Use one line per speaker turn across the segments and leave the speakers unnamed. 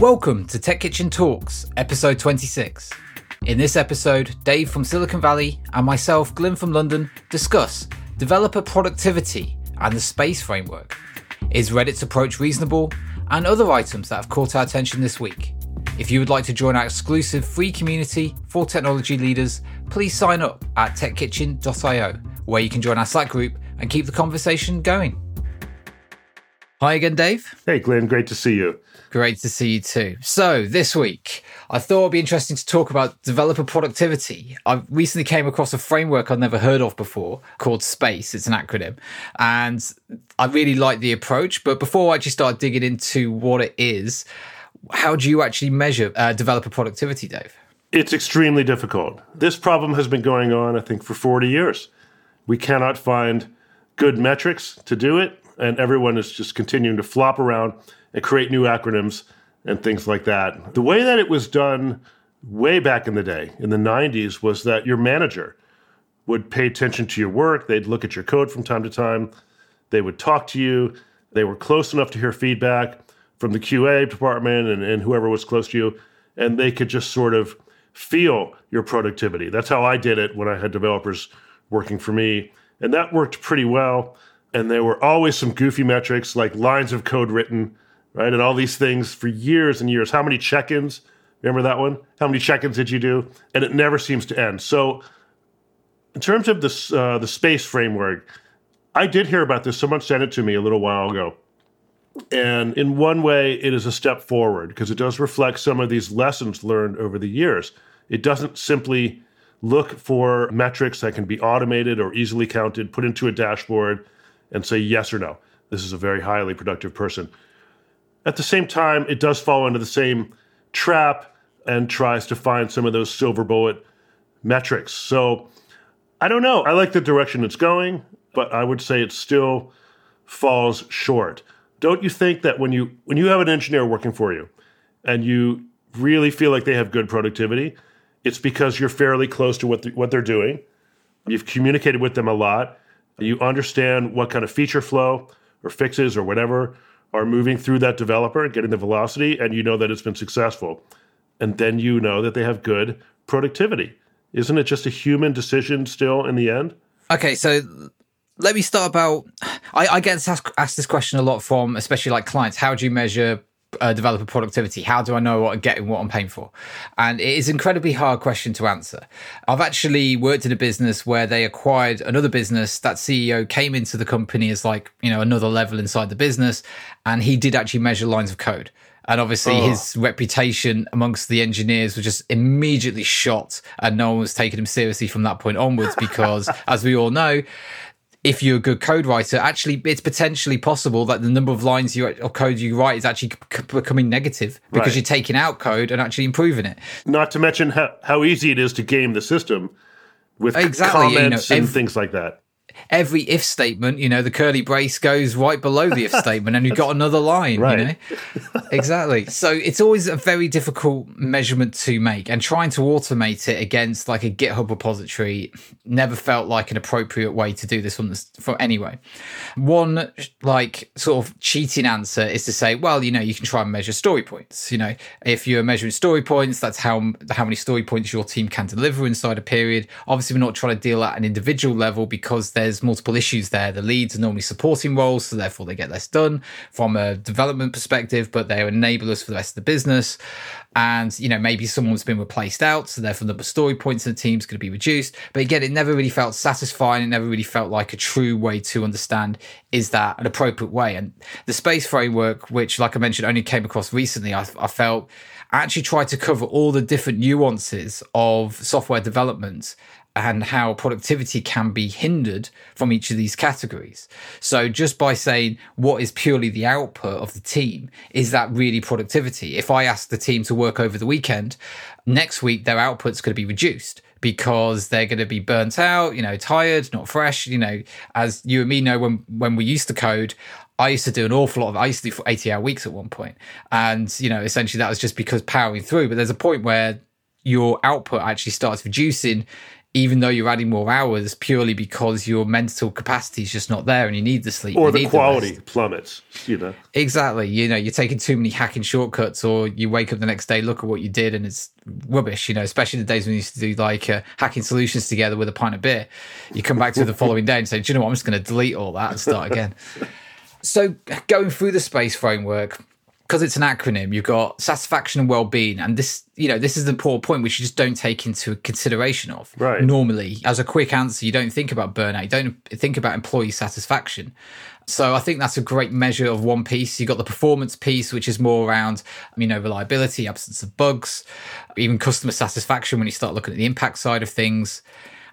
Welcome to TechKitchen Talks, episode 26. In this episode, Dave from Silicon Valley and myself, Glyn from London, discuss developer productivity and the space framework. Is Reddit's approach reasonable? And other items that have caught our attention this week. If you would like to join our exclusive free community for technology leaders, please sign up at techkitchen.io, where you can join our Slack group and keep the conversation going. Hi again, Dave.
Hey, Glyn, great to see you.
Great to see you too. So, this week, I thought it'd be interesting to talk about developer productivity. I recently came across a framework I'd never heard of before called SPACE. It's an acronym. And I really like the approach. But before I actually start digging into what it is, how do you actually measure uh, developer productivity, Dave?
It's extremely difficult. This problem has been going on, I think, for 40 years. We cannot find good metrics to do it and everyone is just continuing to flop around and create new acronyms and things like that. The way that it was done way back in the day, in the 90s, was that your manager would pay attention to your work. They'd look at your code from time to time. They would talk to you. They were close enough to hear feedback from the QA department and, and whoever was close to you. And they could just sort of feel your productivity. That's how I did it when I had developers working for me. And that worked pretty well and there were always some goofy metrics like lines of code written, right? And all these things for years and years. How many check ins? Remember that one? How many check ins did you do? And it never seems to end. So, in terms of this, uh, the space framework, I did hear about this. Someone sent it to me a little while ago. And in one way, it is a step forward because it does reflect some of these lessons learned over the years. It doesn't simply look for metrics that can be automated or easily counted, put into a dashboard and say yes or no. This is a very highly productive person. At the same time, it does fall into the same trap and tries to find some of those silver bullet metrics. So I don't know. I like the direction it's going, but I would say it still falls short. Don't you think that when you when you have an engineer working for you and you really feel like they have good productivity, it's because you're fairly close to what the, what they're doing. You've communicated with them a lot you understand what kind of feature flow or fixes or whatever are moving through that developer and getting the velocity, and you know that it's been successful. And then you know that they have good productivity. Isn't it just a human decision still in the end?
Okay, so let me start about. I, I get asked, asked this question a lot from, especially like clients. How do you measure uh, developer productivity? How do I know what I'm getting, what I'm paying for? And it is an incredibly hard question to answer. I've actually worked in a business where they acquired another business. That CEO came into the company as like, you know, another level inside the business. And he did actually measure lines of code. And obviously, oh. his reputation amongst the engineers was just immediately shot, and no one was taking him seriously from that point onwards. Because, as we all know, if you're a good code writer, actually, it's potentially possible that the number of lines you or code you write is actually c- becoming negative because right. you're taking out code and actually improving it.
Not to mention how, how easy it is to game the system with exactly, comments you know, and things like that
every if statement, you know, the curly brace goes right below the if statement and you've got another line, right. you know? exactly. So it's always a very difficult measurement to make and trying to automate it against like a GitHub repository never felt like an appropriate way to do this from this for anyway. One like sort of cheating answer is to say, well, you know, you can try and measure story points. You know, if you're measuring story points, that's how how many story points your team can deliver inside a period. Obviously, we're not trying to deal at an individual level because there's there's multiple issues there. The leads are normally supporting roles, so therefore they get less done from a development perspective, but they're enablers for the rest of the business. And, you know, maybe someone's been replaced out, so therefore the story points in the team is going to be reduced. But again, it never really felt satisfying. It never really felt like a true way to understand is that an appropriate way? And the space framework, which, like I mentioned, only came across recently, I, I felt actually tried to cover all the different nuances of software development and how productivity can be hindered from each of these categories. So just by saying what is purely the output of the team, is that really productivity? If I ask the team to work over the weekend, next week their output's going to be reduced because they're going to be burnt out, you know, tired, not fresh. You know, as you and me know, when when we used to code, I used to do an awful lot of. I used to do 80 hour weeks at one point, and you know, essentially that was just because powering through. But there's a point where your output actually starts reducing even though you're adding more hours purely because your mental capacity is just not there and you need the sleep
or the quality the plummets you know.
Exactly you know you're taking too many hacking shortcuts or you wake up the next day look at what you did and it's rubbish you know especially the days when you used to do like uh, hacking solutions together with a pint of beer. You come back to the following day and say do you know what? I'm just going to delete all that and start again. So going through the space framework because it's an acronym, you've got satisfaction and well-being, and this, you know, this is the poor point which you just don't take into consideration of.
Right.
Normally, as a quick answer, you don't think about burnout, you don't think about employee satisfaction. So I think that's a great measure of one piece. You've got the performance piece, which is more around, you know, reliability, absence of bugs, even customer satisfaction when you start looking at the impact side of things.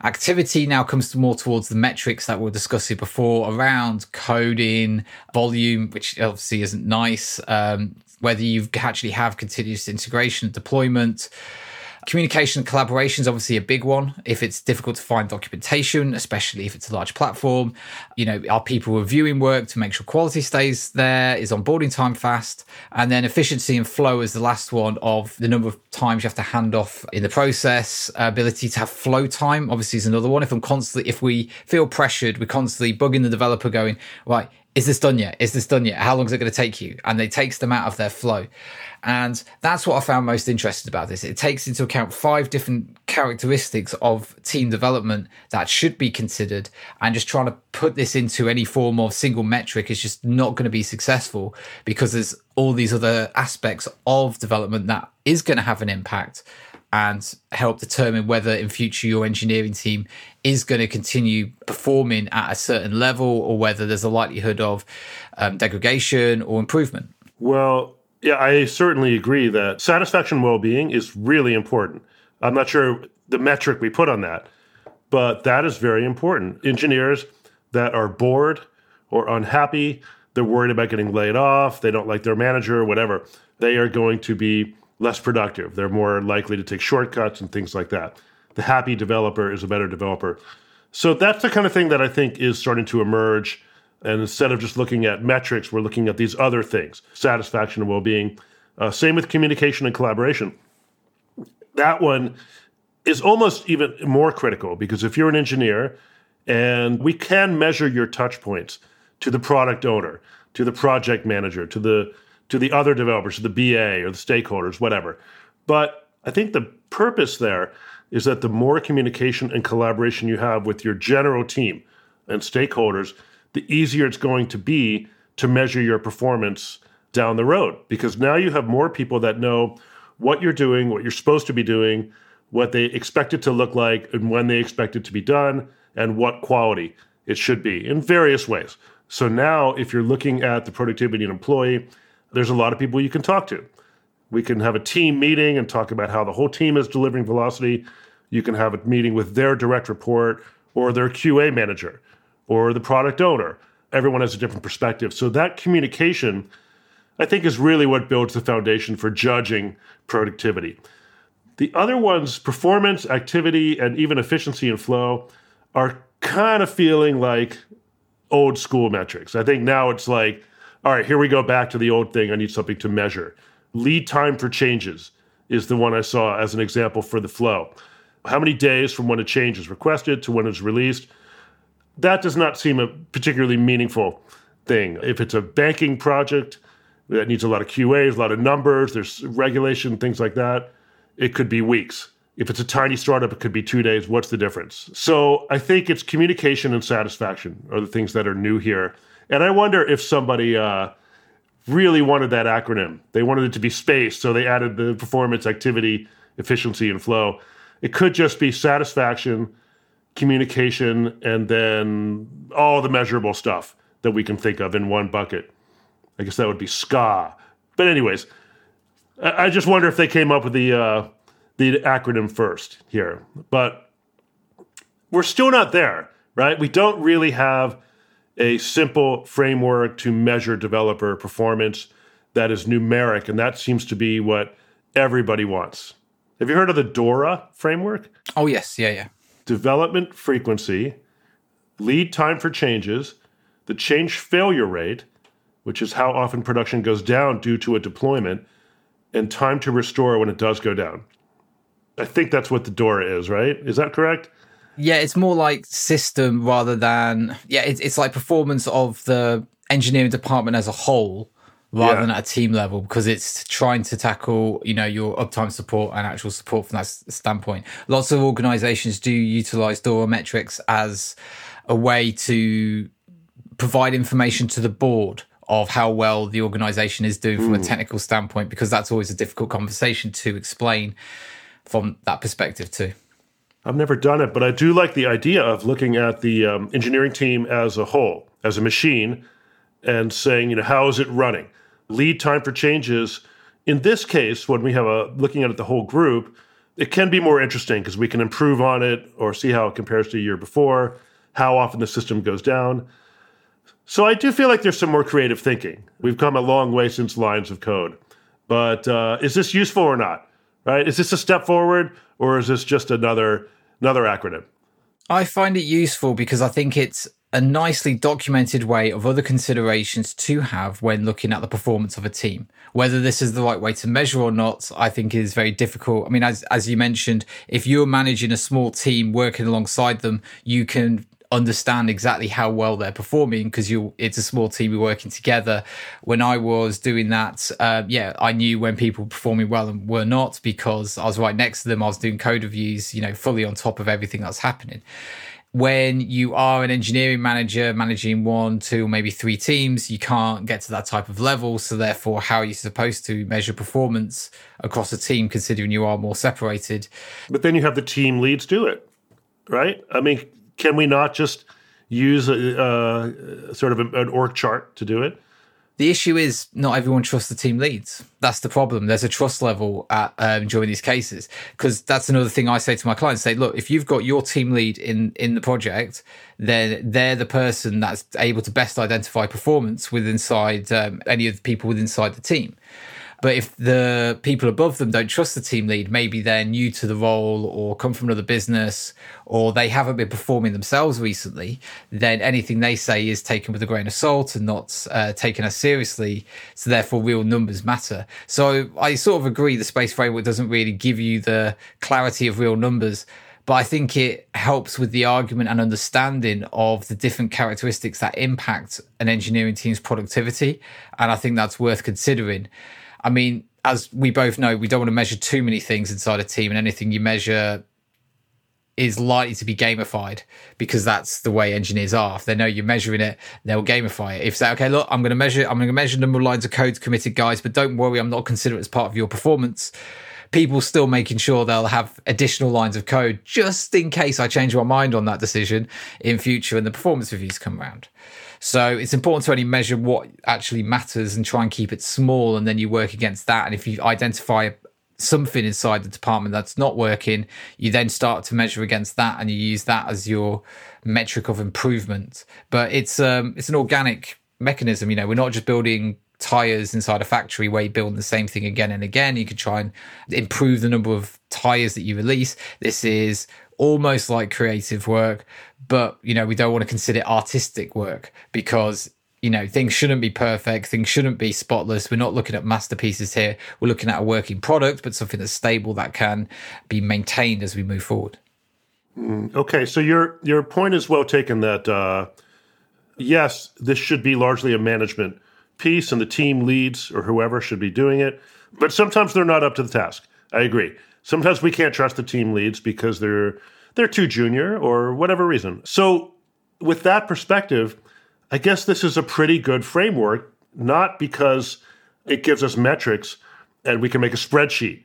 Activity now comes more towards the metrics that we were discussing before around coding, volume, which obviously isn't nice, um, whether you actually have continuous integration, deployment, Communication and collaboration is obviously a big one. If it's difficult to find documentation, especially if it's a large platform, you know, are people reviewing work to make sure quality stays there? Is onboarding time fast? And then efficiency and flow is the last one of the number of times you have to hand off in the process. Ability to have flow time, obviously, is another one. If I'm constantly, if we feel pressured, we're constantly bugging the developer going, right, is this done yet? Is this done yet? How long is it going to take you? And it takes them out of their flow. And that's what I found most interesting about this. It takes into account five different characteristics of team development that should be considered. And just trying to put this into any form of single metric is just not going to be successful because there's all these other aspects of development that is going to have an impact and help determine whether in future your engineering team is going to continue performing at a certain level or whether there's a likelihood of um, degradation or improvement.
Well, yeah, I certainly agree that satisfaction well being is really important. I'm not sure the metric we put on that, but that is very important. Engineers that are bored or unhappy, they're worried about getting laid off, they don't like their manager, or whatever, they are going to be less productive. They're more likely to take shortcuts and things like that. The happy developer is a better developer. So that's the kind of thing that I think is starting to emerge. And instead of just looking at metrics, we're looking at these other things satisfaction and well being. Uh, same with communication and collaboration. That one is almost even more critical because if you're an engineer and we can measure your touch points to the product owner, to the project manager, to the to the other developers, to the BA or the stakeholders, whatever. But I think the purpose there is that the more communication and collaboration you have with your general team and stakeholders, the easier it's going to be to measure your performance down the road because now you have more people that know what you're doing, what you're supposed to be doing, what they expect it to look like, and when they expect it to be done, and what quality it should be in various ways. So now, if you're looking at the productivity of an employee, there's a lot of people you can talk to. We can have a team meeting and talk about how the whole team is delivering velocity. You can have a meeting with their direct report or their QA manager or the product owner. Everyone has a different perspective. So that communication, I think, is really what builds the foundation for judging productivity. The other ones, performance, activity, and even efficiency and flow, are kind of feeling like old school metrics. I think now it's like all right, here we go back to the old thing. I need something to measure. Lead time for changes is the one I saw as an example for the flow. How many days from when a change is requested to when it's released? That does not seem a particularly meaningful thing. If it's a banking project that needs a lot of QAs, a lot of numbers, there's regulation, things like that, it could be weeks. If it's a tiny startup, it could be two days. What's the difference? So I think it's communication and satisfaction are the things that are new here. And I wonder if somebody uh, really wanted that acronym. They wanted it to be space, so they added the performance, activity, efficiency, and flow. It could just be satisfaction, communication, and then all the measurable stuff that we can think of in one bucket. I guess that would be SCA. But anyways, I just wonder if they came up with the uh, the acronym first here. But we're still not there, right? We don't really have a simple framework to measure developer performance that is numeric, and that seems to be what everybody wants. Have you heard of the DORA framework?
Oh, yes. Yeah, yeah.
Development frequency, lead time for changes, the change failure rate, which is how often production goes down due to a deployment, and time to restore when it does go down. I think that's what the DORA is, right? Is that correct?
Yeah, it's more like system rather than yeah. It's it's like performance of the engineering department as a whole rather yeah. than at a team level because it's trying to tackle you know your uptime support and actual support from that standpoint lots of organizations do utilize DORA metrics as a way to provide information to the board of how well the organization is doing from mm. a technical standpoint because that's always a difficult conversation to explain from that perspective too
i've never done it but i do like the idea of looking at the um, engineering team as a whole as a machine and saying you know how is it running lead time for changes. In this case, when we have a looking at it, the whole group, it can be more interesting because we can improve on it or see how it compares to a year before, how often the system goes down. So I do feel like there's some more creative thinking. We've come a long way since lines of code, but uh, is this useful or not? Right? Is this a step forward or is this just another another acronym?
I find it useful because I think it's a nicely documented way of other considerations to have when looking at the performance of a team. Whether this is the right way to measure or not, I think is very difficult. I mean, as as you mentioned, if you're managing a small team working alongside them, you can understand exactly how well they're performing because you it's a small team we're working together when i was doing that uh, yeah i knew when people were performing well and were not because i was right next to them i was doing code reviews you know fully on top of everything that's happening when you are an engineering manager managing one, two, maybe three teams, you can't get to that type of level. So, therefore, how are you supposed to measure performance across a team considering you are more separated?
But then you have the team leads do it, right? I mean, can we not just use a, sort of an org chart to do it?
The issue is not everyone trusts the team leads. That's the problem. There's a trust level at, um, during these cases because that's another thing I say to my clients. Say, look, if you've got your team lead in in the project, then they're the person that's able to best identify performance with inside um, any of the people within inside the team. But if the people above them don't trust the team lead, maybe they're new to the role or come from another business or they haven't been performing themselves recently, then anything they say is taken with a grain of salt and not uh, taken as seriously. So therefore, real numbers matter. So I sort of agree the space framework doesn't really give you the clarity of real numbers but I think it helps with the argument and understanding of the different characteristics that impact an engineering team's productivity. And I think that's worth considering. I mean, as we both know, we don't want to measure too many things inside a team, and anything you measure is likely to be gamified because that's the way engineers are. If they know you're measuring it, they'll gamify it. If say, okay, look, I'm going to measure, I'm going to measure number of lines of code committed, guys, but don't worry, I'm not considering it as part of your performance. People still making sure they'll have additional lines of code just in case I change my mind on that decision in future and the performance reviews come around. So it's important to only measure what actually matters and try and keep it small, and then you work against that. And if you identify something inside the department that's not working, you then start to measure against that, and you use that as your metric of improvement. But it's um, it's an organic mechanism. You know, we're not just building tires inside a factory where you build the same thing again and again. You could try and improve the number of tires that you release. This is almost like creative work, but you know, we don't want to consider artistic work because you know, things shouldn't be perfect, things shouldn't be spotless. We're not looking at masterpieces here. We're looking at a working product, but something that's stable that can be maintained as we move forward.
Mm, okay, so your your point is well taken that uh, yes, this should be largely a management piece, and the team leads or whoever should be doing it. But sometimes they're not up to the task. I agree. Sometimes we can't trust the team leads because they're they're too junior or whatever reason. So with that perspective, I guess this is a pretty good framework, not because it gives us metrics and we can make a spreadsheet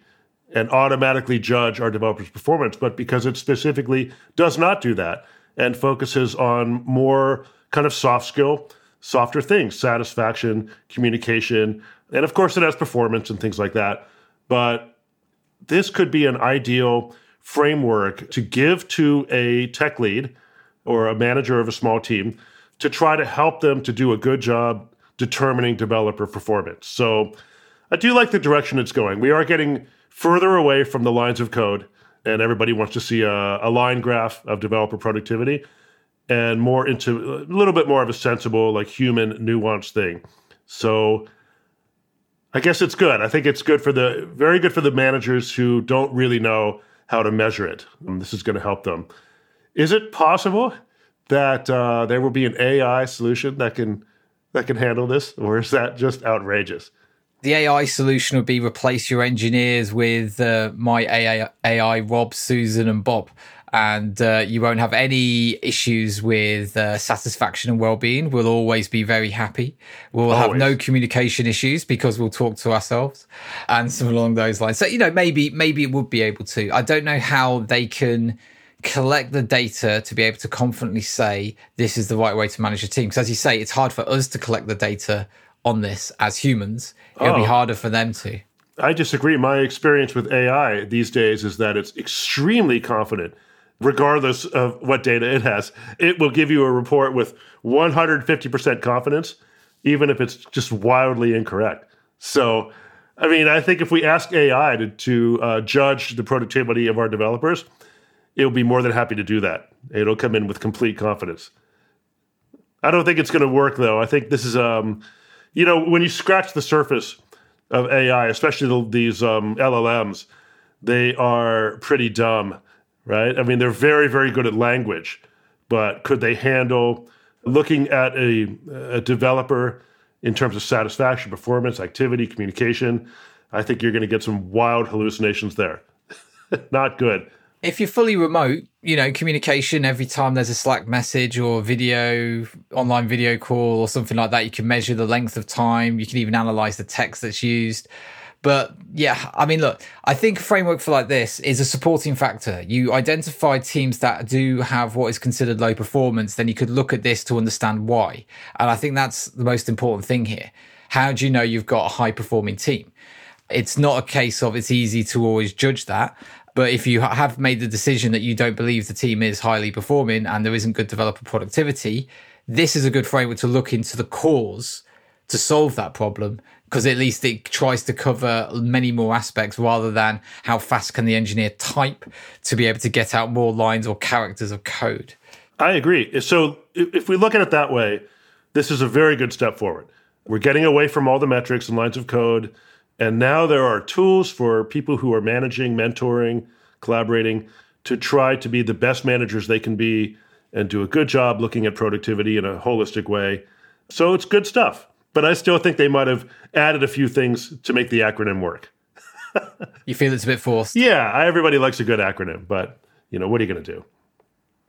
and automatically judge our developers' performance, but because it specifically does not do that and focuses on more kind of soft skill, softer things, satisfaction, communication, and of course it has performance and things like that. But this could be an ideal framework to give to a tech lead or a manager of a small team to try to help them to do a good job determining developer performance. So I do like the direction it's going. We are getting further away from the lines of code, and everybody wants to see a, a line graph of developer productivity and more into a little bit more of a sensible, like human, nuanced thing. So I guess it's good. I think it's good for the very good for the managers who don't really know how to measure it. And this is going to help them. Is it possible that uh, there will be an AI solution that can that can handle this, or is that just outrageous?
The AI solution would be replace your engineers with uh, my AI, AI, Rob, Susan, and Bob and uh, you won't have any issues with uh, satisfaction and well-being. We'll always be very happy. We'll always. have no communication issues because we'll talk to ourselves and some along those lines. So you know, maybe maybe it would be able to. I don't know how they can collect the data to be able to confidently say this is the right way to manage a team. Because as you say, it's hard for us to collect the data on this as humans. It'll oh. be harder for them to.
I disagree. My experience with AI these days is that it's extremely confident regardless of what data it has. It will give you a report with 150% confidence, even if it's just wildly incorrect. So, I mean, I think if we ask AI to, to uh, judge the productivity of our developers, it'll be more than happy to do that. It'll come in with complete confidence. I don't think it's going to work, though. I think this is, um, you know, when you scratch the surface of AI, especially the, these um, LLMs, they are pretty dumb right? I mean, they're very, very good at language, but could they handle looking at a, a developer in terms of satisfaction, performance, activity, communication? I think you're going to get some wild hallucinations there. Not good.
If you're fully remote, you know, communication every time there's a Slack message or video, online video call or something like that, you can measure the length of time. You can even analyze the text that's used. But yeah, I mean, look, I think a framework for like this is a supporting factor. You identify teams that do have what is considered low performance, then you could look at this to understand why. And I think that's the most important thing here. How do you know you've got a high performing team? It's not a case of it's easy to always judge that. But if you have made the decision that you don't believe the team is highly performing and there isn't good developer productivity, this is a good framework to look into the cause to solve that problem because at least it tries to cover many more aspects rather than how fast can the engineer type to be able to get out more lines or characters of code.
I agree. So if we look at it that way, this is a very good step forward. We're getting away from all the metrics and lines of code. And now there are tools for people who are managing, mentoring, collaborating to try to be the best managers they can be and do a good job looking at productivity in a holistic way. So it's good stuff but I still think they might have added a few things to make the acronym work.
you feel it's a bit forced?
Yeah, everybody likes a good acronym, but you know, what are you going to do?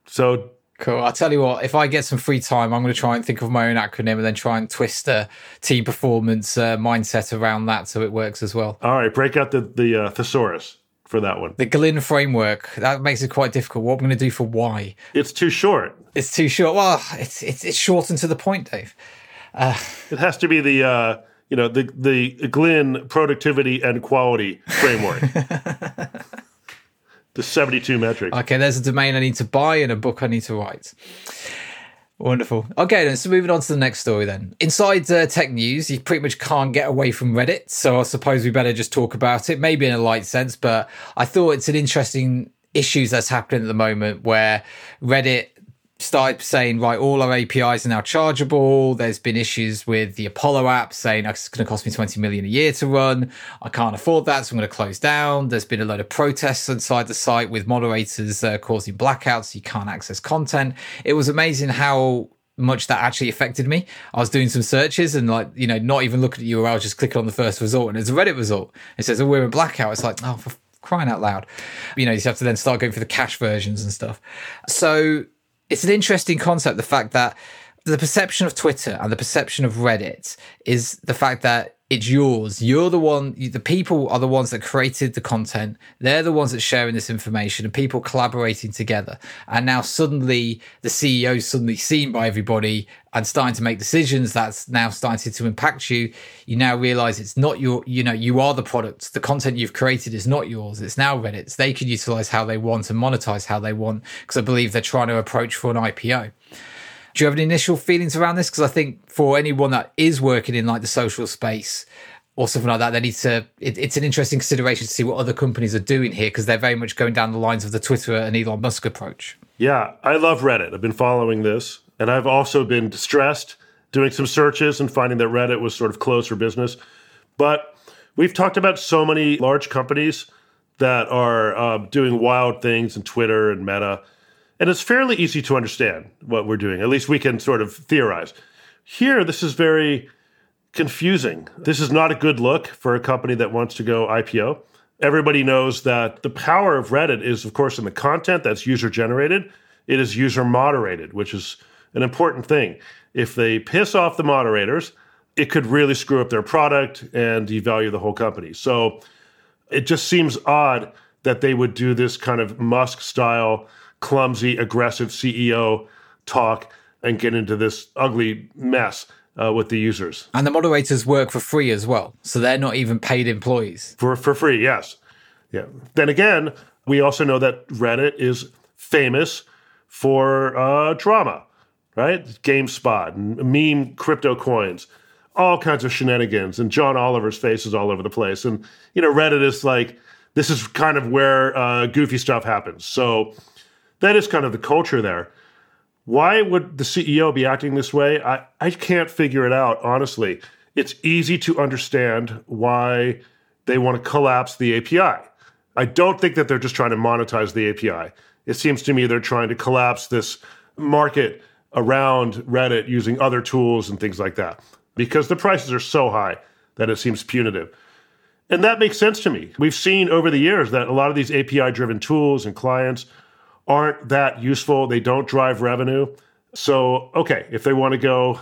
So
Cool. I'll tell you what, if I get some free time, I'm going to try and think of my own acronym and then try and twist a team performance uh, mindset around that so it works as well.
All right, break out the, the uh, thesaurus for that one.
The Glyn framework, that makes it quite difficult. What I'm going to do for why?
It's too short.
It's too short. Well, it's, it's, it's short and to the point, Dave.
Uh, it has to be the uh, you know the the Glyn productivity and quality framework. the seventy two metrics.
Okay, there's a domain I need to buy and a book I need to write. Wonderful. Okay, then. So moving on to the next story, then. Inside uh, tech news, you pretty much can't get away from Reddit. So I suppose we better just talk about it, maybe in a light sense. But I thought it's an interesting issues that's happening at the moment where Reddit started saying, right, all our APIs are now chargeable. There's been issues with the Apollo app saying it's going to cost me 20 million a year to run. I can't afford that, so I'm going to close down. There's been a load of protests inside the site with moderators uh, causing blackouts. So you can't access content. It was amazing how much that actually affected me. I was doing some searches and like, you know, not even looking at URL, just clicking on the first result and it's a Reddit result. It says, oh, we're in blackout. It's like, oh, for crying out loud. You know, you have to then start going for the cache versions and stuff. So it's an interesting concept. The fact that the perception of Twitter and the perception of Reddit is the fact that it's yours. You're the one, the people are the ones that created the content. They're the ones that sharing this information and people collaborating together. And now suddenly the CEO is suddenly seen by everybody and starting to make decisions that's now starting to impact you. You now realize it's not your, you know, you are the product. The content you've created is not yours. It's now Reddit's. They can utilize how they want and monetize how they want because I believe they're trying to approach for an IPO. Do you have any initial feelings around this? Because I think for anyone that is working in like the social space or something like that, they need to. It, it's an interesting consideration to see what other companies are doing here because they're very much going down the lines of the Twitter and Elon Musk approach.
Yeah, I love Reddit. I've been following this, and I've also been distressed doing some searches and finding that Reddit was sort of closed for business. But we've talked about so many large companies that are uh, doing wild things in Twitter and Meta And it's fairly easy to understand what we're doing. At least we can sort of theorize. Here, this is very confusing. This is not a good look for a company that wants to go IPO. Everybody knows that the power of Reddit is, of course, in the content that's user generated. It is user moderated, which is an important thing. If they piss off the moderators, it could really screw up their product and devalue the whole company. So it just seems odd that they would do this kind of Musk style, clumsy, aggressive CEO talk and get into this ugly mess uh, with the users.
And the moderators work for free as well. So they're not even paid employees.
For, for free, yes. Yeah. Then again, we also know that Reddit is famous for uh, drama, right? GameStop meme crypto coins, all kinds of shenanigans, and John Oliver's face is all over the place. And, you know, Reddit is like, this is kind of where uh, goofy stuff happens. So that is kind of the culture there. Why would the CEO be acting this way? I, I can't figure it out, honestly. It's easy to understand why they want to collapse the API. I don't think that they're just trying to monetize the API. It seems to me they're trying to collapse this market around Reddit using other tools and things like that because the prices are so high that it seems punitive. And that makes sense to me. We've seen over the years that a lot of these API driven tools and clients aren't that useful. They don't drive revenue. So, okay, if they want to go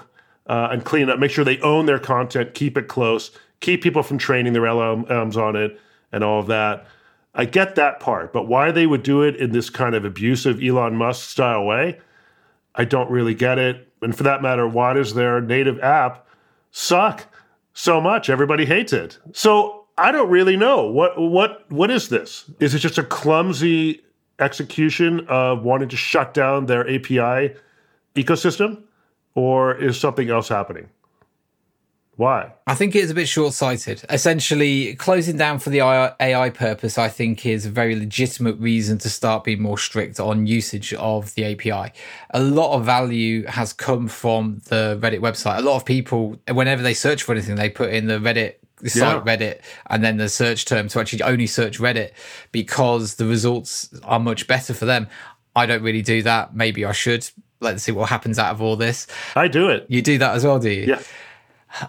uh, and clean up, make sure they own their content, keep it close, keep people from training their LLMs on it, and all of that. I get that part, but why they would do it in this kind of abusive Elon Musk style way, I don't really get it. And for that matter, why does their native app suck so much? Everybody hates it. So I don't really know what what what is this? Is it just a clumsy execution of wanting to shut down their API ecosystem, or is something else happening? Why?
I think it's a bit short sighted. Essentially, closing down for the AI purpose, I think, is a very legitimate reason to start being more strict on usage of the API. A lot of value has come from the Reddit website. A lot of people, whenever they search for anything, they put in the Reddit site yeah. Reddit and then the search term to actually only search Reddit because the results are much better for them. I don't really do that. Maybe I should. Let's see what happens out of all this.
I do it.
You do that as well, do you?
Yeah.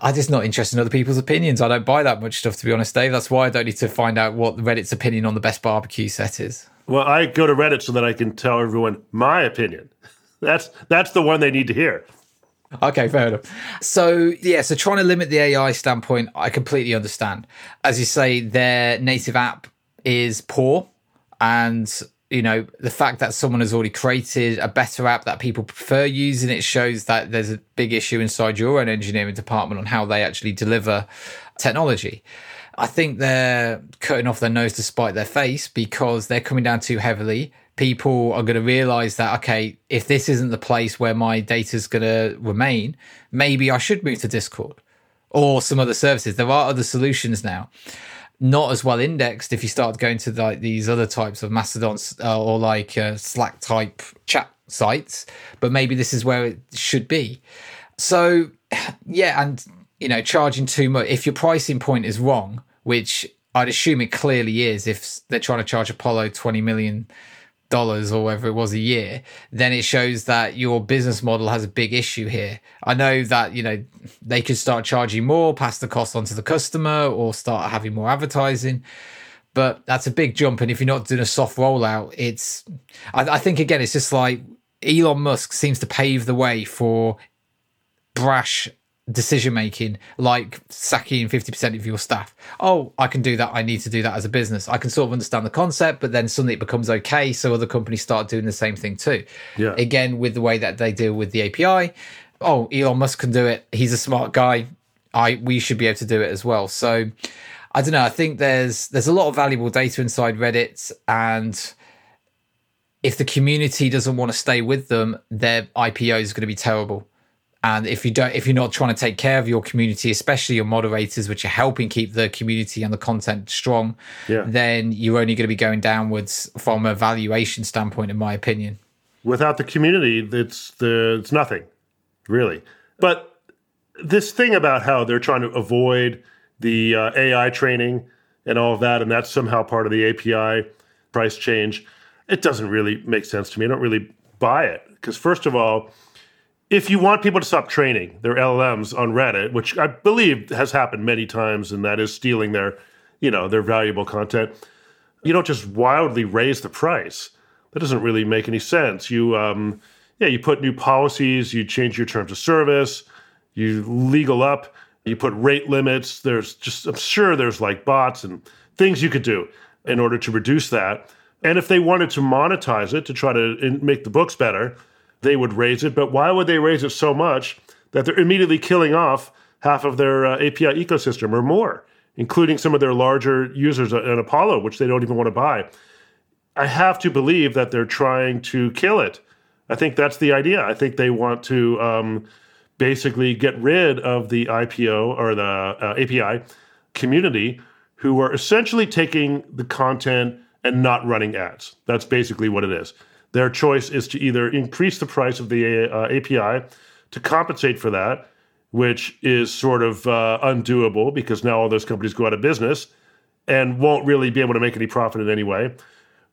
I'm just not interested in other people's opinions. I don't buy that much stuff, to be honest, Dave. That's why I don't need to find out what Reddit's opinion on the best barbecue set is.
Well, I go to Reddit so that I can tell everyone my opinion. That's that's the one they need to hear.
Okay, fair enough. So yeah, so trying to limit the AI standpoint, I completely understand. As you say, their native app is poor, and you know the fact that someone has already created a better app that people prefer using it shows that there's a big issue inside your own engineering department on how they actually deliver technology. I think they're cutting off their nose to spite their face because they're coming down too heavily people are going to realize that okay if this isn't the place where my data is going to remain maybe i should move to discord or some other services. There are other solutions now. Not as well indexed if you start going to like these other types of mastodons uh, or like uh, slack type chat sites but maybe this is where it should be. So yeah and you know charging too much if your pricing point is wrong which i'd assume it clearly is if they're trying to charge apollo 20 million dollars or whatever it was a year, then it shows that your business model has a big issue here. I know that, you know, they could start charging more, pass the cost on to the customer, or start having more advertising. But that's a big jump. And if you're not doing a soft rollout, it's, I, I think again, it's just like Elon Musk seems to pave the way for brash decision making like sacking 50% of your staff. Oh i can do that. I need to do that as a business. I can sort of understand the concept but then suddenly it becomes okay so other companies start doing the same thing too.
Yeah.
Again with the way that they deal with the api oh elon musk can do it. He's a smart guy. I we should be able to do it as well. So i don't know. I think there's there's a lot of valuable data inside reddit and if the community doesn't want to stay with them their ipo is going to be terrible and if you don't, if you're not trying to take care of your community, especially your moderators, which are helping keep the community and the content strong,
yeah.
then you're only going to be going downwards from a valuation standpoint, in my opinion.
Without the community, it's the it's nothing, really. But this thing about how they're trying to avoid the uh, AI training and all of that, and that's somehow part of the API price change it doesn't really make sense to me. I don't really buy it because first of all, if you want people to stop training their LLMs on Reddit, which I believe has happened many times, and that is stealing their, you know, their valuable content, you don't just wildly raise the price. That doesn't really make any sense. You, um, yeah, you put new policies, you change your terms of service, you legal up, you put rate limits. There's just, I'm sure there's like bots and things you could do in order to reduce that. And if they wanted to monetize it to try to make the books better, they would raise it. But why would they raise it so much that they're immediately killing off half of their uh, API ecosystem or more, including some of their larger users in Apollo, which they don't even want to buy? I have to believe that they're trying to kill it. I think that's the idea. I think they want to um, basically get rid of the IPO or the uh, API community who are essentially taking the content and not running ads. That's basically what it is. Their choice is to either increase the price of the uh, API to compensate for that, which is sort of uh, undoable because now all those companies go out of business and won't really be able to make any profit in any way,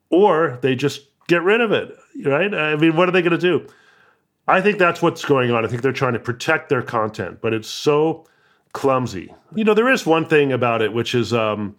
or they just get rid of it, right? I mean, what are they going to do? I think that's what's going on. I think they're trying to protect their content, but it's so clumsy. You know, there is one thing about it, which is um,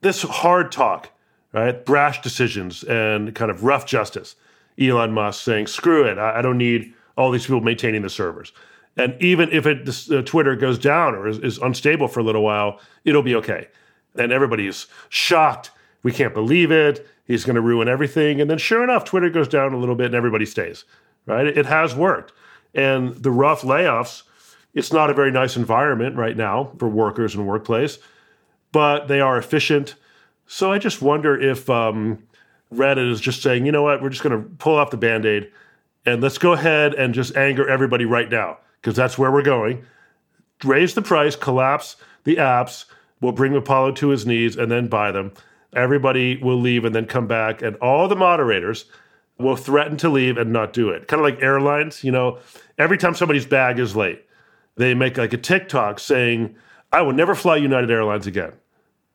this hard talk right? Brash decisions and kind of rough justice. Elon Musk saying, screw it, I, I don't need all these people maintaining the servers. And even if it, this, uh, Twitter goes down or is, is unstable for a little while, it'll be okay. And everybody's shocked. We can't believe it. He's going to ruin everything. And then, sure enough, Twitter goes down a little bit and everybody stays, right? It, it has worked. And the rough layoffs, it's not a very nice environment right now for workers and workplace, but they are efficient. So I just wonder if um, Reddit is just saying, you know what, we're just going to pull off the band aid and let's go ahead and just anger everybody right now because that's where we're going. Raise the price, collapse the apps, we'll bring Apollo to his knees and then buy them. Everybody will leave and then come back, and all the moderators will threaten to leave and not do it. Kind of like airlines, you know, every time somebody's bag is late, they make like a TikTok saying, I will never fly United Airlines again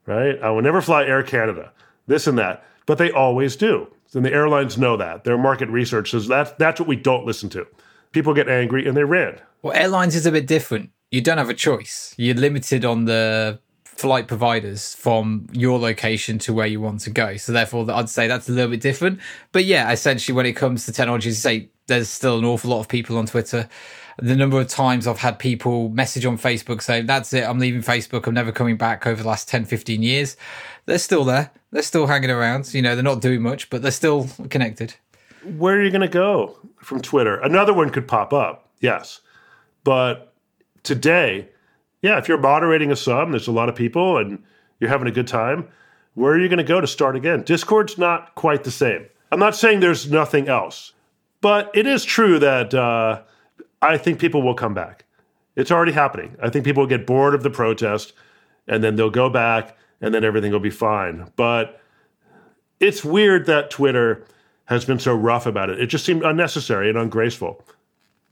right? I will never fly Air Canada, this and that. But they always do. And the airlines know that. Their market research says that's, that's what we don't listen to. People get angry and they ran.
Well, airlines is a bit different. You don't have a choice. You're limited on the flight providers from your location to where you want to go. So therefore, I'd say that's a little bit different. But yeah, essentially, when it comes to technology, say there's still an awful lot of people on Twitter the number of times I've had people message on Facebook saying, that's it, I'm leaving Facebook, I'm never coming back over the last 10, 15 years. They're still there. They're still hanging around. You know, they're not doing much, but they're still connected.
Where are you going to go from Twitter? Another one could pop up, yes. But today, yeah, if you're moderating a sub, there's a lot of people and you're having a good time, where are you going to go to start again? Discord's not quite the same. I'm not saying there's nothing else, but it is true that uh, I think people will come back. It's already happening. I think people will get bored of the protest and then they'll go back and then everything will be fine. But it's weird that Twitter has been so rough about it. It just seemed unnecessary and ungraceful.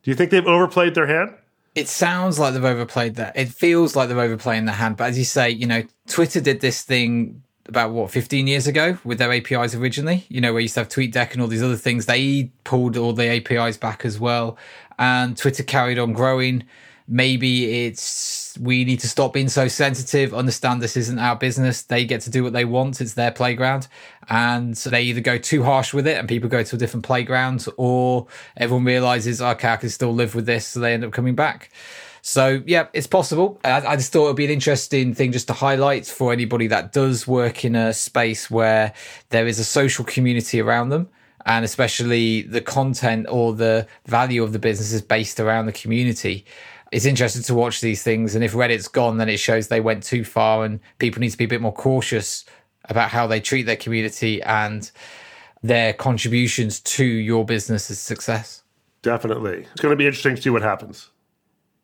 Do you think they've overplayed their hand?
It sounds like they've overplayed that. It feels like they're overplaying their hand. But as you say, you know, Twitter did this thing about what 15 years ago with their APIs originally. You know, where you used to have TweetDeck and all these other things. They pulled all the APIs back as well, and Twitter carried on growing. Maybe it's we need to stop being so sensitive. Understand this isn't our business. They get to do what they want. It's their playground, and they either go too harsh with it and people go to a different playground, or everyone realizes okay, I can still live with this, so they end up coming back. So yeah, it's possible. I, I, just thought it'd be an interesting thing just to highlight for anybody that does work in a space where there is a social community around them. And especially the content or the value of the business is based around the community. It's interesting to watch these things. And if Reddit's gone, then it shows they went too far and people need to be a bit more cautious about how they treat their community and their contributions to your business's success.
Definitely. It's going to be interesting to see what happens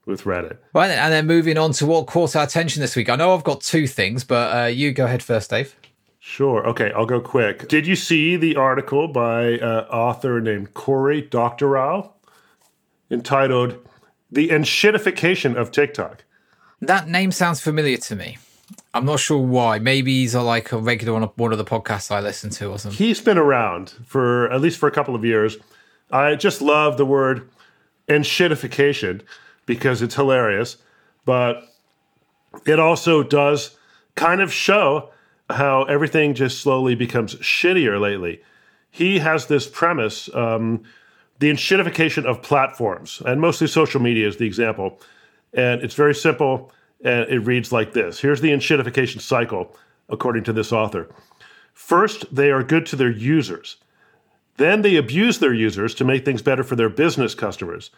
with Reddit.
Right, and then moving on to what caught our attention this week. I know I've got two things, but uh, you go ahead first, Dave.
Sure. Okay, I'll go quick. Did you see the article by an uh, author named Corey Doctorow entitled "The Enshittification of TikTok"?
That name sounds familiar to me. I'm not sure why. Maybe he's a, like a regular on one of the podcasts I listen to or something.
He's been around for at least for a couple of years. I just love the word enshittification because it's hilarious, but it also does kind of show how everything just slowly becomes shittier lately. He has this premise um, the enshittification of platforms, and mostly social media is the example. And it's very simple, and it reads like this Here's the enshittification cycle, according to this author. First, they are good to their users. Then they abuse their users to make things better for their business customers.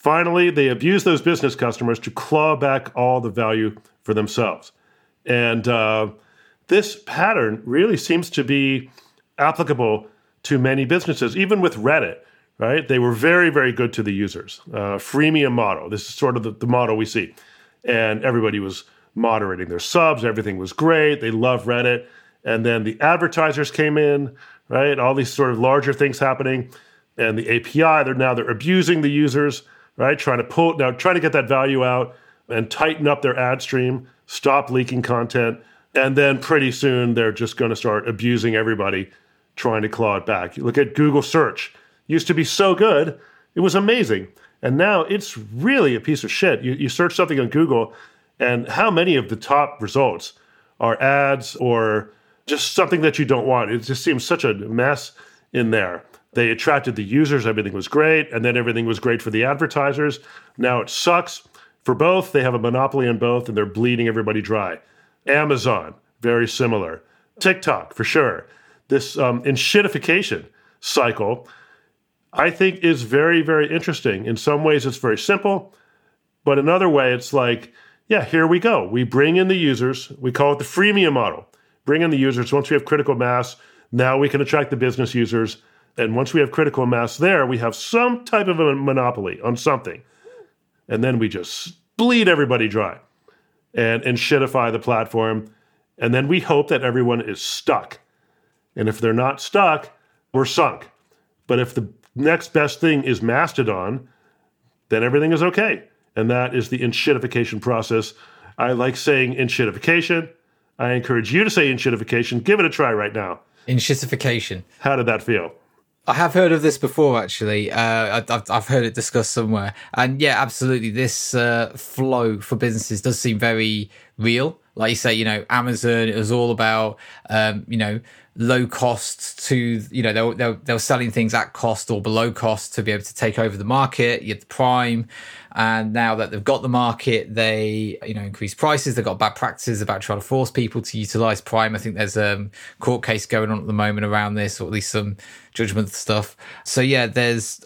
Finally, they abuse those business customers to claw back all the value for themselves. And uh, this pattern really seems to be applicable to many businesses, even with Reddit, right? They were very, very good to the users. Uh, freemium model. This is sort of the, the model we see. And everybody was moderating their subs. Everything was great. They love Reddit. And then the advertisers came in, right? All these sort of larger things happening. And the API, they're now they're abusing the users right? Trying to pull now, trying to get that value out and tighten up their ad stream, stop leaking content, and then pretty soon they're just going to start abusing everybody, trying to claw it back. You look at Google search; used to be so good, it was amazing, and now it's really a piece of shit. You, you search something on Google, and how many of the top results are ads or just something that you don't want? It just seems such a mess in there. They attracted the users, everything was great, and then everything was great for the advertisers. Now it sucks for both. They have a monopoly on both, and they're bleeding everybody dry. Amazon, very similar. TikTok, for sure. This um, cycle, I think, is very, very interesting. In some ways, it's very simple, but another way, it's like, yeah, here we go. We bring in the users. We call it the freemium model. Bring in the users. Once we have critical mass, now we can attract the business users and once we have critical mass there, we have some type of a monopoly on something. And then we just bleed everybody dry and, and shitify the platform. And then we hope that everyone is stuck. And if they're not stuck, we're sunk. But if the next best thing is Mastodon, then everything is okay. And that is the enshittification process. I like saying enshittification. I encourage you to say enshittification. Give it a try right now.
Enshittification.
How did that feel?
I have heard of this before, actually. Uh, I've, I've, heard it discussed somewhere, and yeah, absolutely. This uh, flow for businesses does seem very real. Like you say, you know, Amazon. It was all about, um, you know, low cost to, you know, they were, they, were, they were selling things at cost or below cost to be able to take over the market. You had the Prime, and now that they've got the market, they, you know, increase prices. They've got bad practices about trying to force people to utilize Prime. I think there's a court case going on at the moment around this, or at least some judgment stuff. So yeah, there's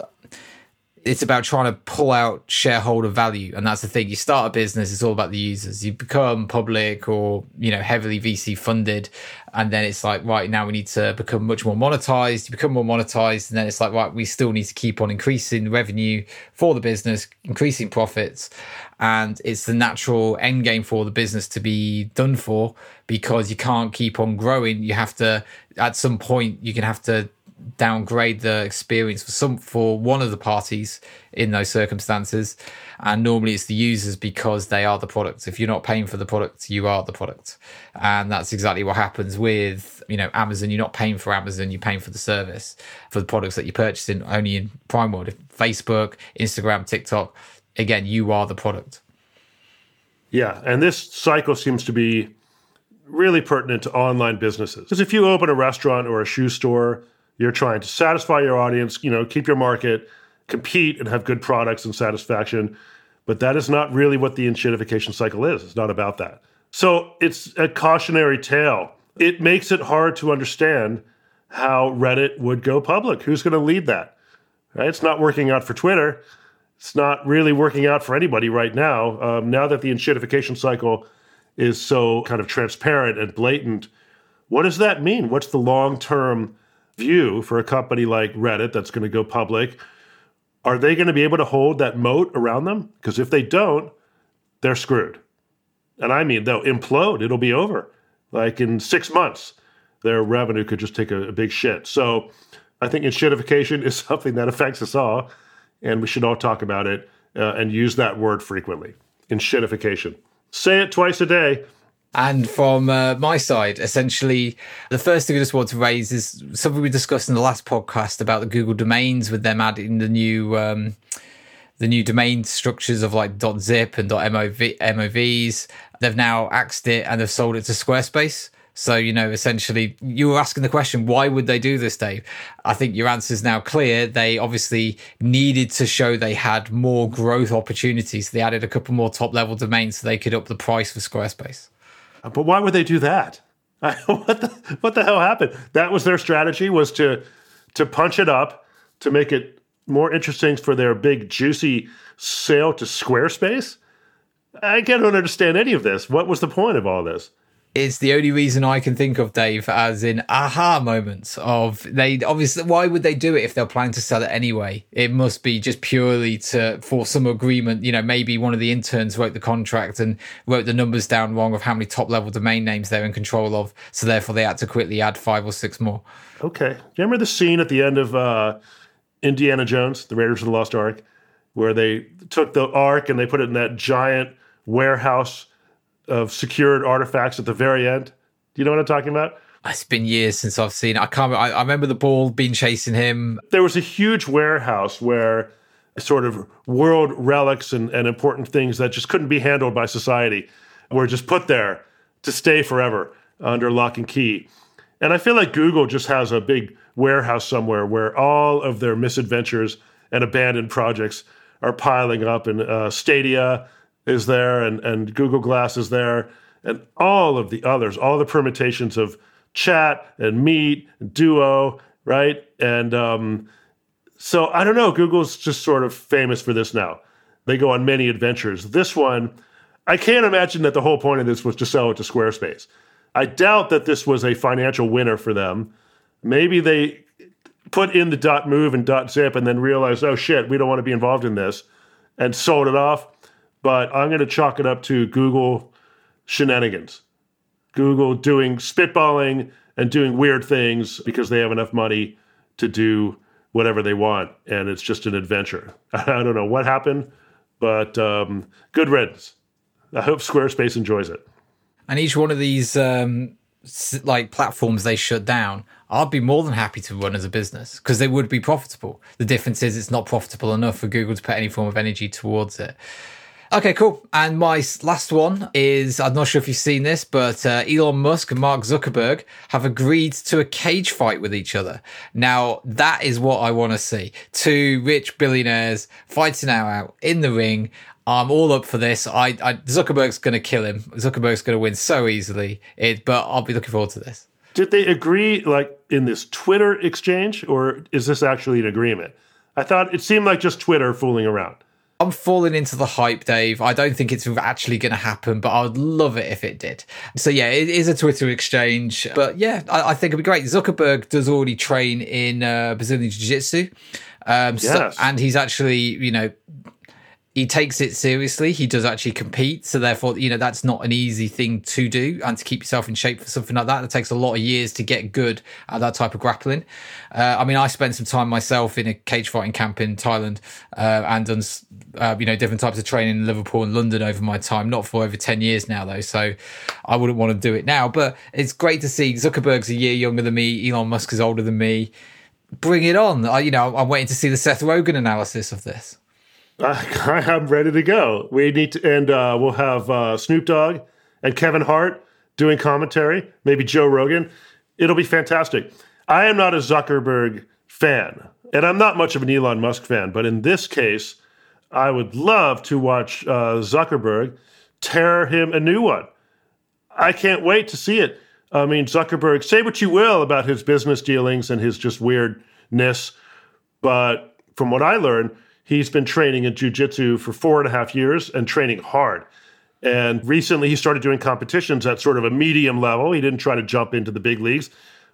it's about trying to pull out shareholder value and that's the thing. You start a business it's all about the users. You become public or you know heavily vc funded and then it's like right now we need to become much more monetized. You become more monetized and then it's like right we still need to keep on increasing revenue for the business increasing profits. And it's the natural end game for the business to be done for because you can't keep on growing. You have to at some point you can have to downgrade the experience for some for one of the parties in those circumstances. And normally it's the users because they are the product. If you're not paying for the product you are the product. And that's exactly what happens with you know amazon. You're not paying for amazon you're paying for the service for the products that you're purchasing only in prime world. Facebook instagram tiktok again you are the product.
Yeah and this cycle seems to be really pertinent to online businesses. Because if you open a restaurant or a shoe store you're trying to satisfy your audience, you know, keep your market, compete, and have good products and satisfaction. But that is not really what the enshittification cycle is. It's not about that. So it's a cautionary tale. It makes it hard to understand how Reddit would go public. Who's going to lead that? Right? It's not working out for Twitter. It's not really working out for anybody right now. Um, now that the enshittification cycle is so kind of transparent and blatant, what does that mean? What's the long term view for a company like Reddit that's going to go public, are they going to be able to hold that moat around them? Because if they don't, they're screwed. And I mean, they'll implode. It'll be over. Like in six months, their revenue could just take a, a big shit. So I think enshittification is something that affects us all, and we should all talk about it uh, and use that word frequently. Enshittification. Say it twice a day.
And from uh, my side, essentially, the first thing I just want to raise is something we discussed in the last podcast about the Google domains with them adding the new um, the new domain structures of like .zip and .mov MOVs. They've now axed it and they've sold it to Squarespace. So, you know, essentially, you were asking the question, why would they do this, Dave? I think your answer is now clear. They obviously needed to show they had more growth opportunities. They added a couple more top level domains so they could up the price for Squarespace.
But why would they do that? what the what the hell happened? That was their strategy was to to punch it up to make it more interesting for their big juicy sale to Squarespace. I can't understand any of this. What was the point of all this?
It's the only reason I can think of, Dave, as in aha moments of they obviously why would they do it if they're planning to sell it anyway? It must be just purely to for some agreement. You know, maybe one of the interns wrote the contract and wrote the numbers down wrong of how many top level domain names they're in control of, so therefore they had to quickly add five or six more.
Okay. Do you remember the scene at the end of uh, Indiana Jones, the Raiders of the Lost Ark, where they took the Ark and they put it in that giant warehouse of secured artifacts at the very end. Do you know what I'm talking about?
It's been years since I've seen. It. I can't. I, I remember the ball being chasing him.
There was a huge warehouse where sort of world relics and, and important things that just couldn't be handled by society were just put there to stay forever under lock and key. And I feel like Google just has a big warehouse somewhere where all of their misadventures and abandoned projects are piling up. in uh, Stadia is there, and, and Google Glass is there, and all of the others, all the permutations of chat and meet, and duo, right? And um, so I don't know. Google's just sort of famous for this now. They go on many adventures. This one, I can't imagine that the whole point of this was to sell it to Squarespace. I doubt that this was a financial winner for them. Maybe they put in the dot move and dot zip and then realized, oh shit, we don't want to be involved in this and sold it off. But I'm going to chalk it up to Google shenanigans. Google doing spitballing and doing weird things because they have enough money to do whatever they want. And it's just an adventure. I don't know what happened, but um, good riddance. I hope Squarespace enjoys it
and each one of these um, like platforms they shut down, I'd be more than happy to run as a business because they would be profitable. The difference is it's not profitable enough for Google to put any form of energy towards it. Okay, cool. And my last one is I'm not sure if you've seen this, but uh, Elon Musk and Mark Zuckerberg have agreed to a cage fight with each other. Now, that is what I want to see. Two rich billionaires fighting out in the ring. I'm all up for this. I, I Zuckerberg's going to kill him. Zuckerberg's going to win so easily. It, but I'll be looking forward to this.
Did they agree like in this Twitter exchange, or is this actually an agreement? I thought it seemed like just Twitter fooling around.
I'm falling into the hype, Dave. I don't think it's actually going to happen, but I would love it if it did. So yeah, it is a Twitter exchange, but yeah, I, I think it'd be great. Zuckerberg does already train in uh, Brazilian Jiu Jitsu. Um, yes. so, and he's actually, you know, he takes it seriously. He does actually compete. So therefore, you know, that's not an easy thing to do and to keep yourself in shape for something like that. It takes a lot of years to get good at that type of grappling. Uh, I mean, I spent some time myself in a cage fighting camp in Thailand, uh, and done, uh, you know, different types of training in Liverpool and London over my time, not for over 10 years now though. So I wouldn't want to do it now, but it's great to see Zuckerberg's a year younger than me. Elon Musk is older than me. Bring it on. I, you know, I'm waiting to see the Seth Rogen analysis of this.
I, am ready to go. We need to, and uh, we'll have uh, Snoop Dogg and Kevin Hart doing commentary, maybe Joe Rogan. It'll be fantastic. I am not a Zuckerberg fan, and I'm not much of an Elon Musk fan, but in this case, I would love to watch uh, Zuckerberg tear him a new one. I can't wait to see it. I mean, Zuckerberg, say what you will about his business dealings and his just weirdness, but from what I learned, He's been training in jujitsu for four and a half years and training hard. And recently he started doing competitions at sort of a medium level. He didn't try to jump into the big leagues,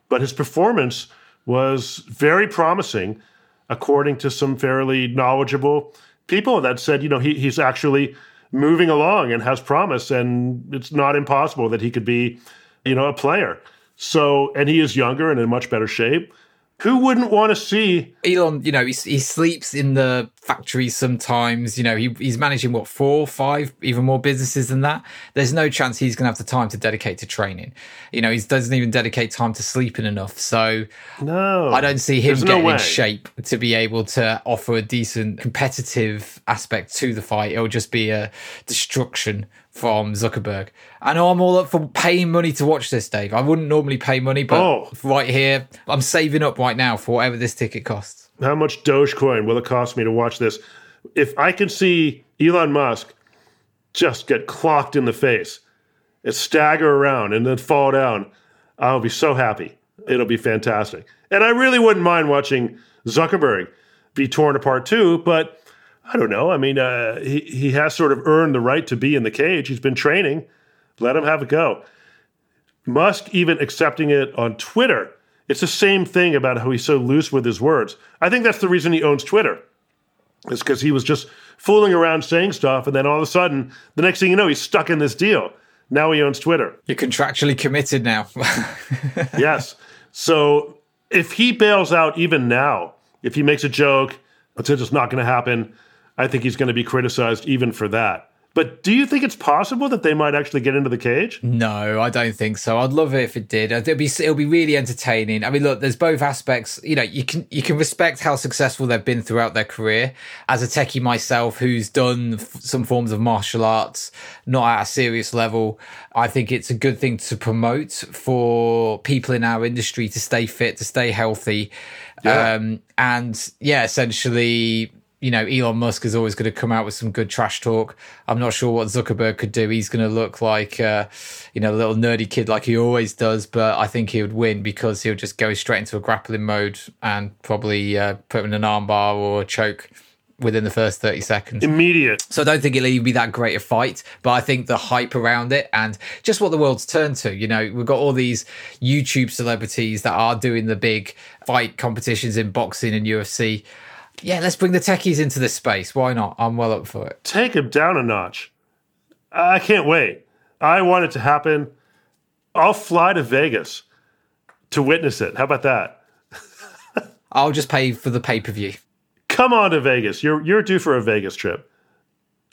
but his performance was very promising, according to some fairly knowledgeable people that said, you know, he, he's actually moving along and has promise, and it's not impossible that he could be, you know, a player. So, and he is younger and in much better shape who wouldn't want to see
Elon? You know, he, he sleeps in the factory sometimes. You know, he, he's managing what four, five, even more businesses than that. There's no chance he's going to have the time to dedicate to training. You know, he doesn't even dedicate time to sleeping enough. So
no,
I don't see him getting no in shape to be able to offer a decent competitive aspect to the fight. It'll just be a destruction from Zuckerberg. I know I'm all up for paying money to watch this, Dave. I wouldn't normally pay money, but oh. right here, I'm saving up right now for whatever this ticket costs.
How much Dogecoin will it cost me to watch this? If I can see Elon Musk just get clocked in the face and stagger around and then fall down, I'll be so happy. It'll be fantastic. And I really wouldn't mind watching Zuckerberg be torn apart too, but I don't know. I mean, uh, he he has sort of earned the right to be in the cage. He's been training. Let him have a go. Musk even accepting it on Twitter. It's the same thing about how he's so loose with his words. I think that's the reason he owns Twitter. It's because he was just fooling around saying stuff, and then all of a sudden, the next thing you know, he's stuck in this deal. Now he owns Twitter.
You're contractually committed now.
yes. So if he bails out even now, if he makes a joke, it's just not going to happen I think he's going to be criticized even for that. But do you think it's possible that they might actually get into the cage?
No, I don't think so. I'd love it if it did. It'll be it'll be really entertaining. I mean, look, there's both aspects. You know, you can you can respect how successful they've been throughout their career. As a techie myself, who's done f- some forms of martial arts, not at a serious level, I think it's a good thing to promote for people in our industry to stay fit, to stay healthy, yeah. Um, and yeah, essentially you know, Elon Musk is always going to come out with some good trash talk. I'm not sure what Zuckerberg could do. He's going to look like, uh, you know, a little nerdy kid like he always does, but I think he would win because he'll just go straight into a grappling mode and probably uh, put him in an armbar or a choke within the first 30 seconds.
Immediate.
So I don't think it'll even be that great a fight, but I think the hype around it and just what the world's turned to, you know, we've got all these YouTube celebrities that are doing the big fight competitions in boxing and UFC yeah, let's bring the techies into this space. Why not? I'm well up for it.
Take him down a notch. I can't wait. I want it to happen. I'll fly to Vegas to witness it. How about that?
I'll just pay for the pay per view.
Come on to Vegas. You're you're due for a Vegas trip.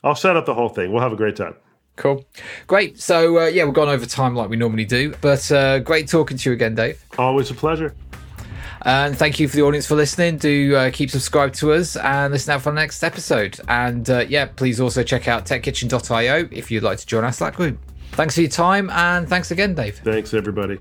I'll set up the whole thing. We'll have a great time.
Cool. Great. So, uh, yeah, we've gone over time like we normally do, but uh, great talking to you again, Dave.
Always a pleasure.
And thank you for the audience for listening. Do uh, keep subscribed to us and listen out for the next episode. And uh, yeah, please also check out techkitchen.io if you'd like to join our Slack group. Thanks for your time and thanks again, Dave.
Thanks, everybody.